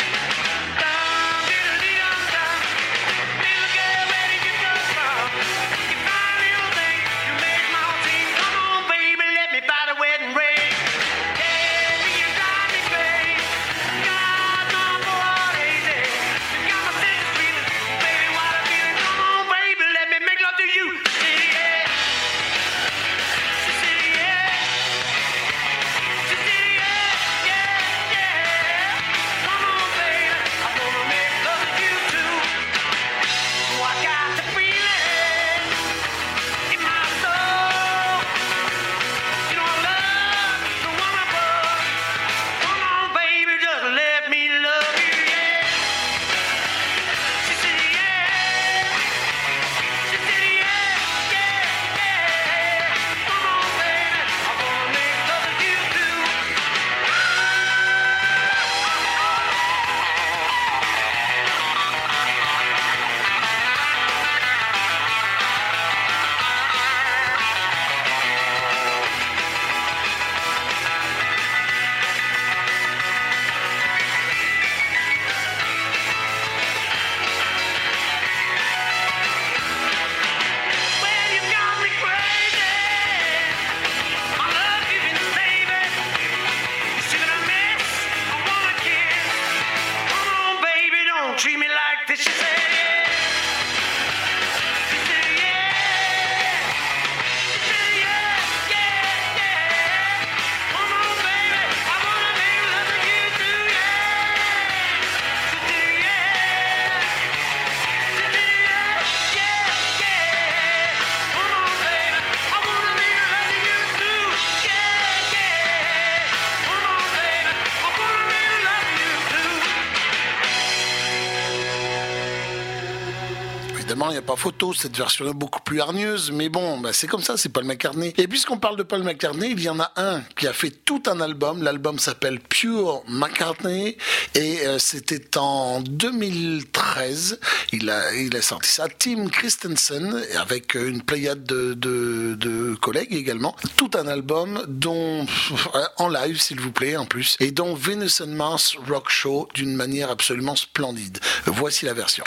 Pas photo. Cette version est beaucoup plus hargneuse, mais bon, bah, c'est comme ça, c'est Paul McCartney. Et puisqu'on parle de Paul McCartney, il y en a un qui a fait tout un album. L'album s'appelle Pure McCartney et euh, c'était en 2013. Il a, sorti ça. Tim Christensen avec une pléiade de, de, collègues également. Tout un album dont en live, s'il vous plaît, en plus, et dont Venus and Mars Rock Show d'une manière absolument splendide. Voici la version.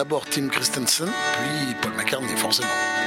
D'abord Tim Christensen, puis Paul McCartney, forcément.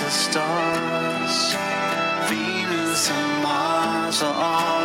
The stars. Venus and Mars are alright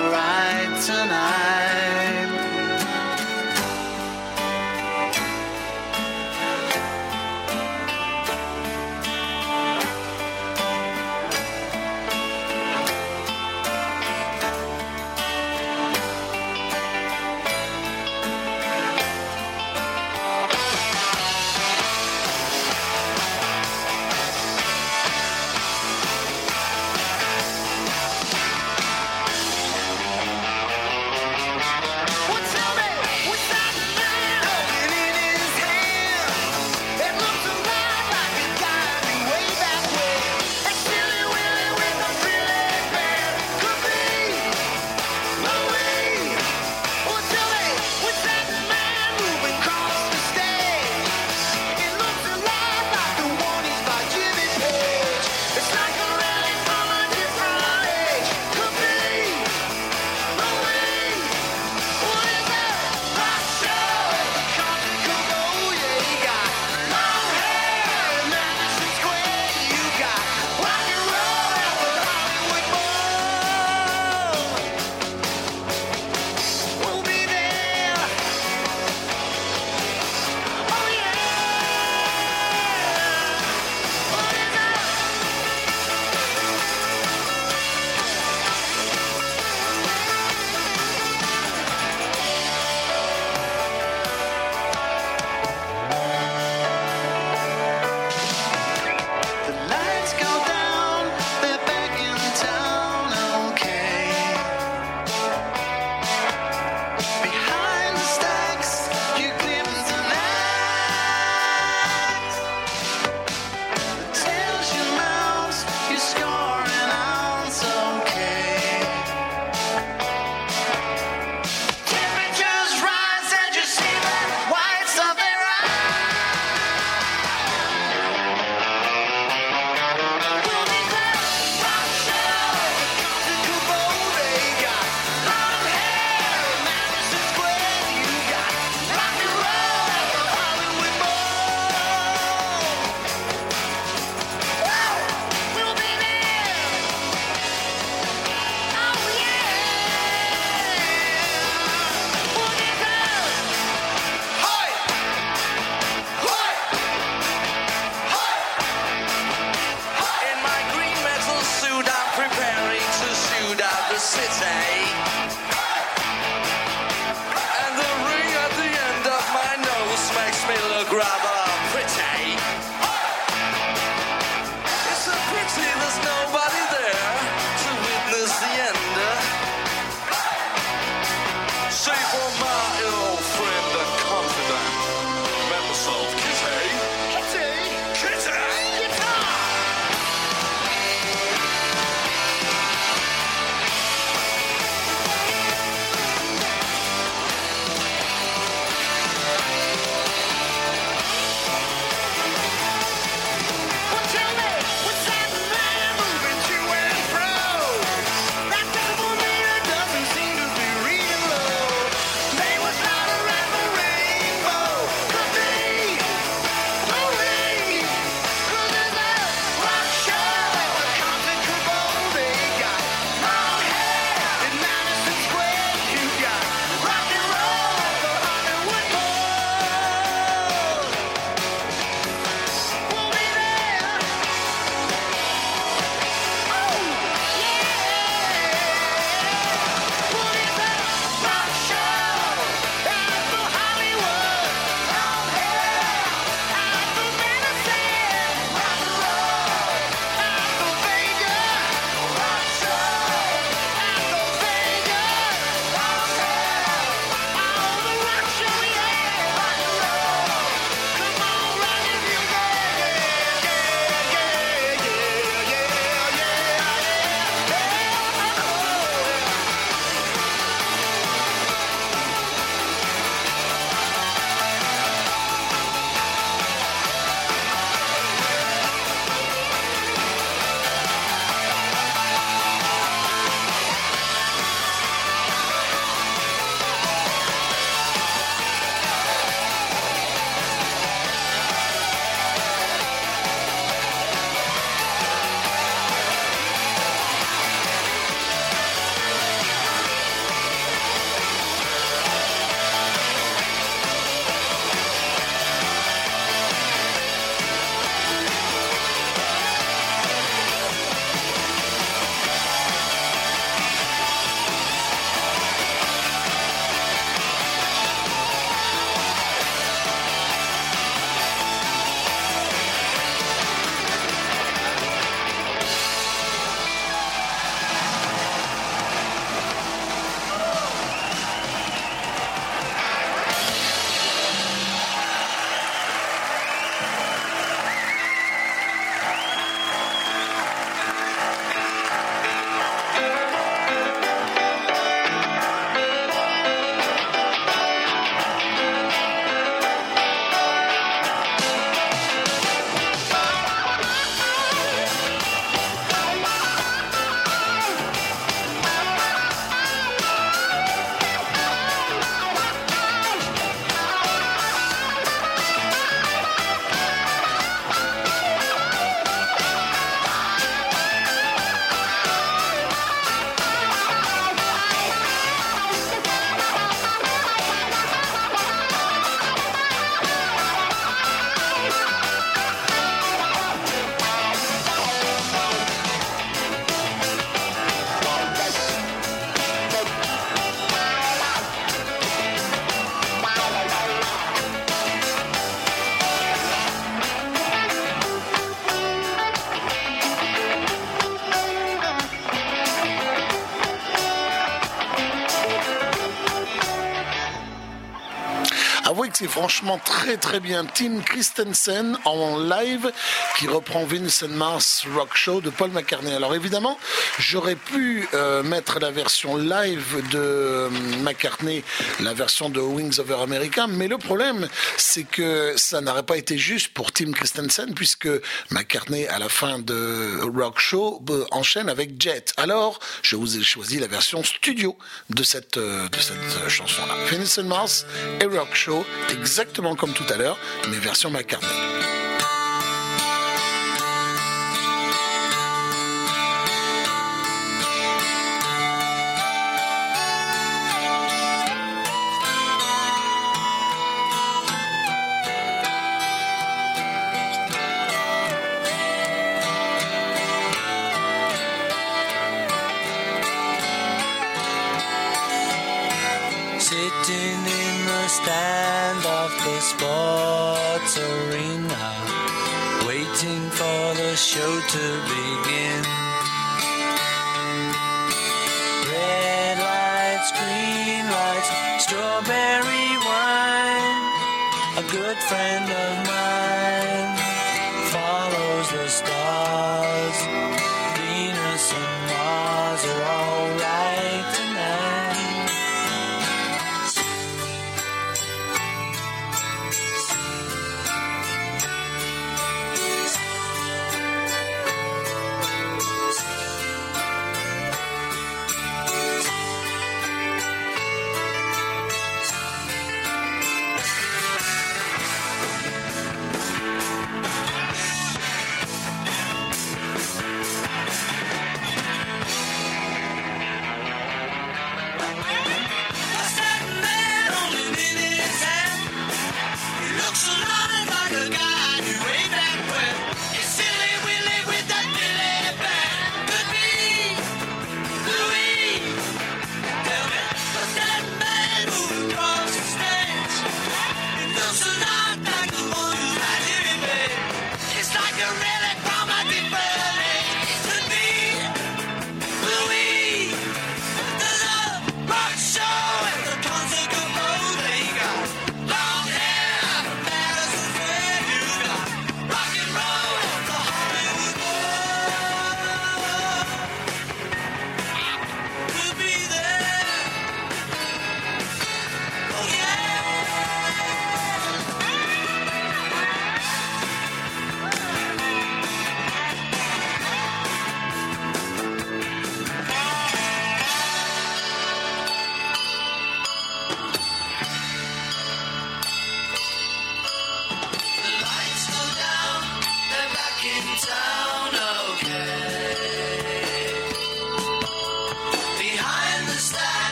c'est franchement très très bien. Tim Christensen en live qui reprend Vincent Mars Rock Show de Paul McCartney. Alors évidemment, j'aurais pu euh, mettre la version live de euh, McCartney, la version de Wings Over America, mais le problème, c'est que ça n'aurait pas été juste pour Tim Christensen puisque McCartney à la fin de Rock Show euh, enchaîne avec Jet. Alors, je vous ai choisi la version studio de cette, euh, de cette chanson-là. Vincent Mars et Rock Show, exactement comme tout à l'heure, mais version McCartney.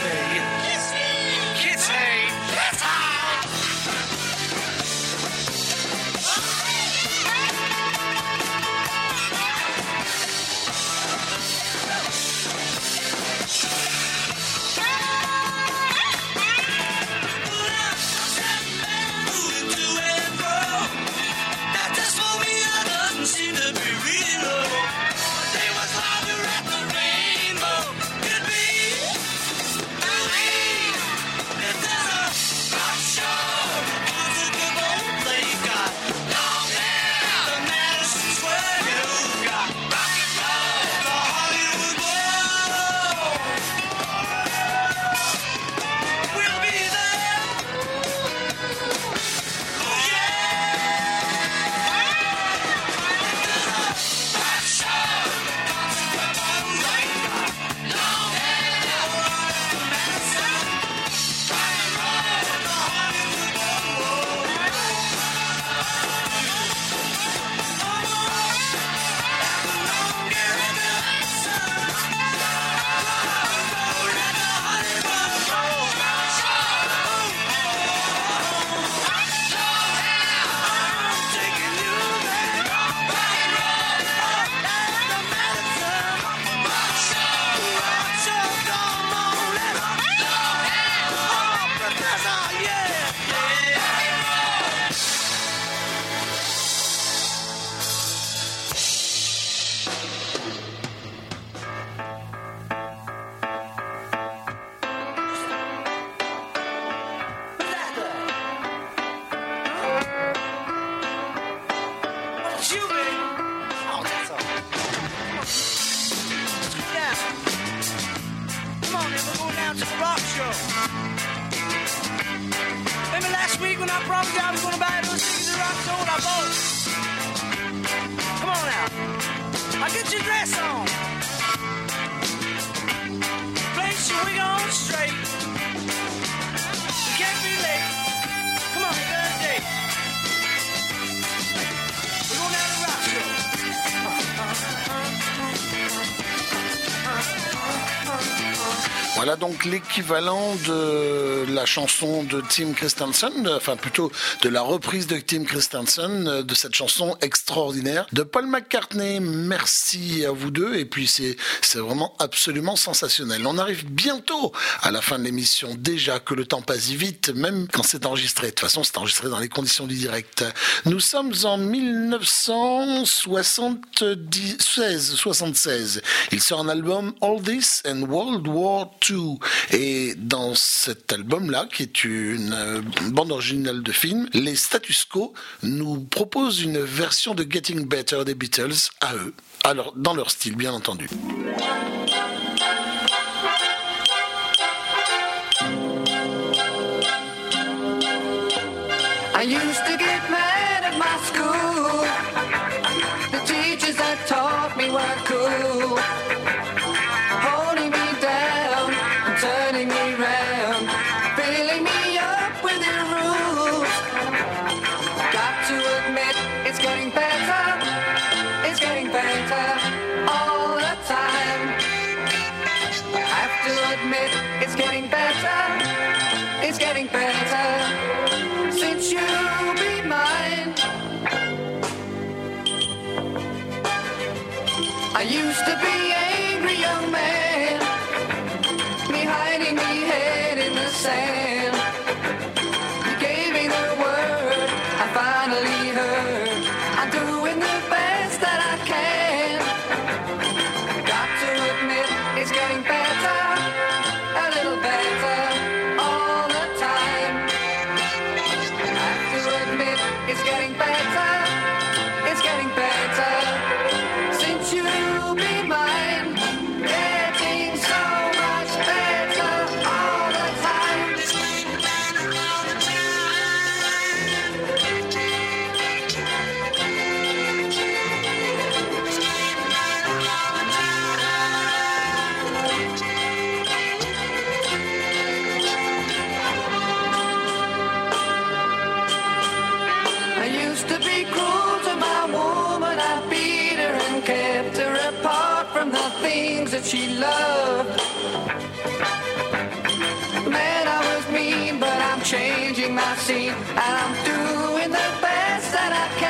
stay. équivalent de Tim Christensen, euh, enfin plutôt de la reprise de Tim Christensen euh, de cette chanson extraordinaire de Paul McCartney. Merci à vous deux et puis c'est vraiment absolument sensationnel. On arrive bientôt à la fin de l'émission déjà que le temps passe vite même quand c'est enregistré. De toute façon c'est enregistré dans les conditions du direct. Nous sommes en 1976. 76. Il sort un album All This and World War II et dans cet album là qui est une une euh, bande originale de film, les Status Quo nous proposent une version de Getting Better des Beatles à eux. Dans leur style, bien entendu. say. changing my scene, I'm doing the best that I can.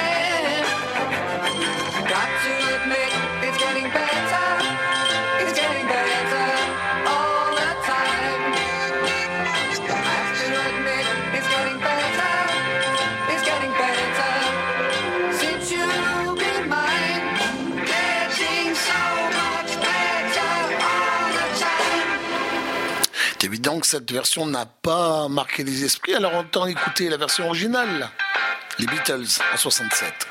cette version n'a pas marqué les esprits, alors on entend écouter la version originale, les Beatles en 67.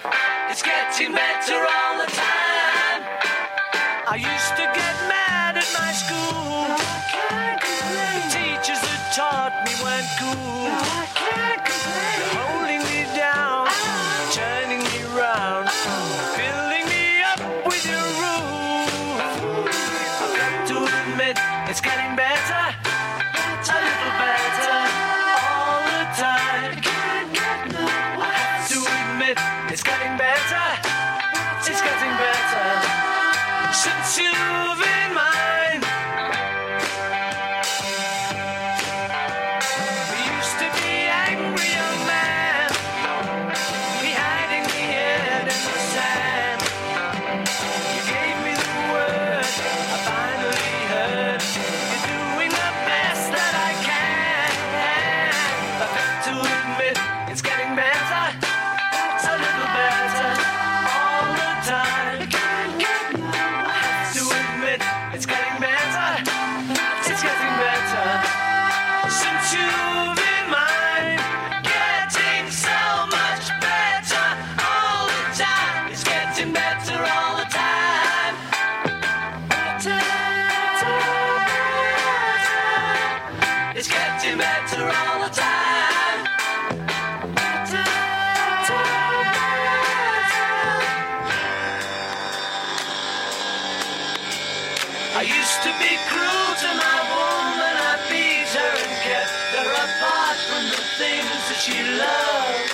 I used to be cruel to my woman, I beat her and kept her apart from the things that she loved.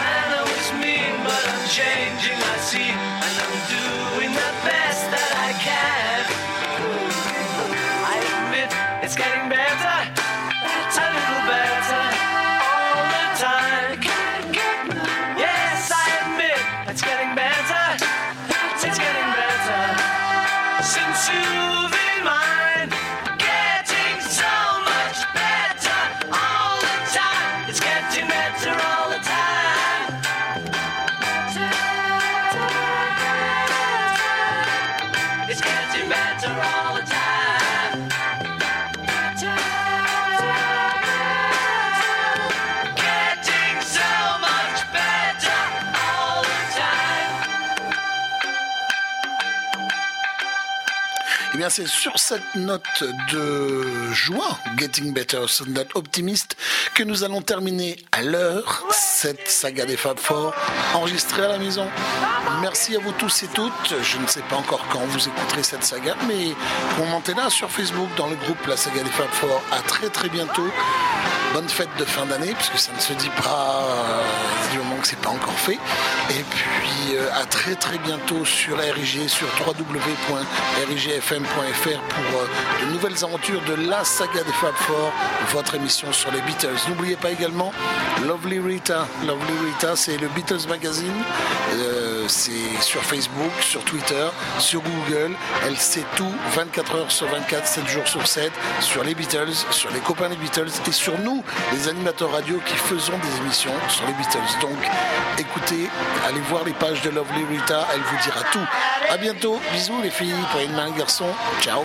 I was mean, but I'm changing, c'est sur cette note de joie, Getting Better, cette optimiste, que nous allons terminer à l'heure cette saga des Fab Four enregistrée à la maison. Merci à vous tous et toutes. Je ne sais pas encore quand vous écouterez cette saga, mais commentez-la sur Facebook dans le groupe La Saga des Fab Four. À très très bientôt. Bonne fête de fin d'année, puisque ça ne se dit pas euh, que c'est pas encore fait. Et puis euh, à très très bientôt sur RIG, sur www.rigfm.fr pour euh, de nouvelles aventures de la saga des Fab Four, votre émission sur les Beatles. N'oubliez pas également Lovely Rita. Lovely Rita, c'est le Beatles Magazine. Euh, c'est sur Facebook, sur Twitter, sur Google. Elle sait tout 24 heures sur 24, 7 jours sur 7, sur les Beatles, sur les copains des Beatles et sur nous, les animateurs radio qui faisons des émissions sur les Beatles. Donc écoutez, allez voir les pages de Lovely Rita, elle vous dira tout. À bientôt, bisous les filles, prenez une main garçon, ciao.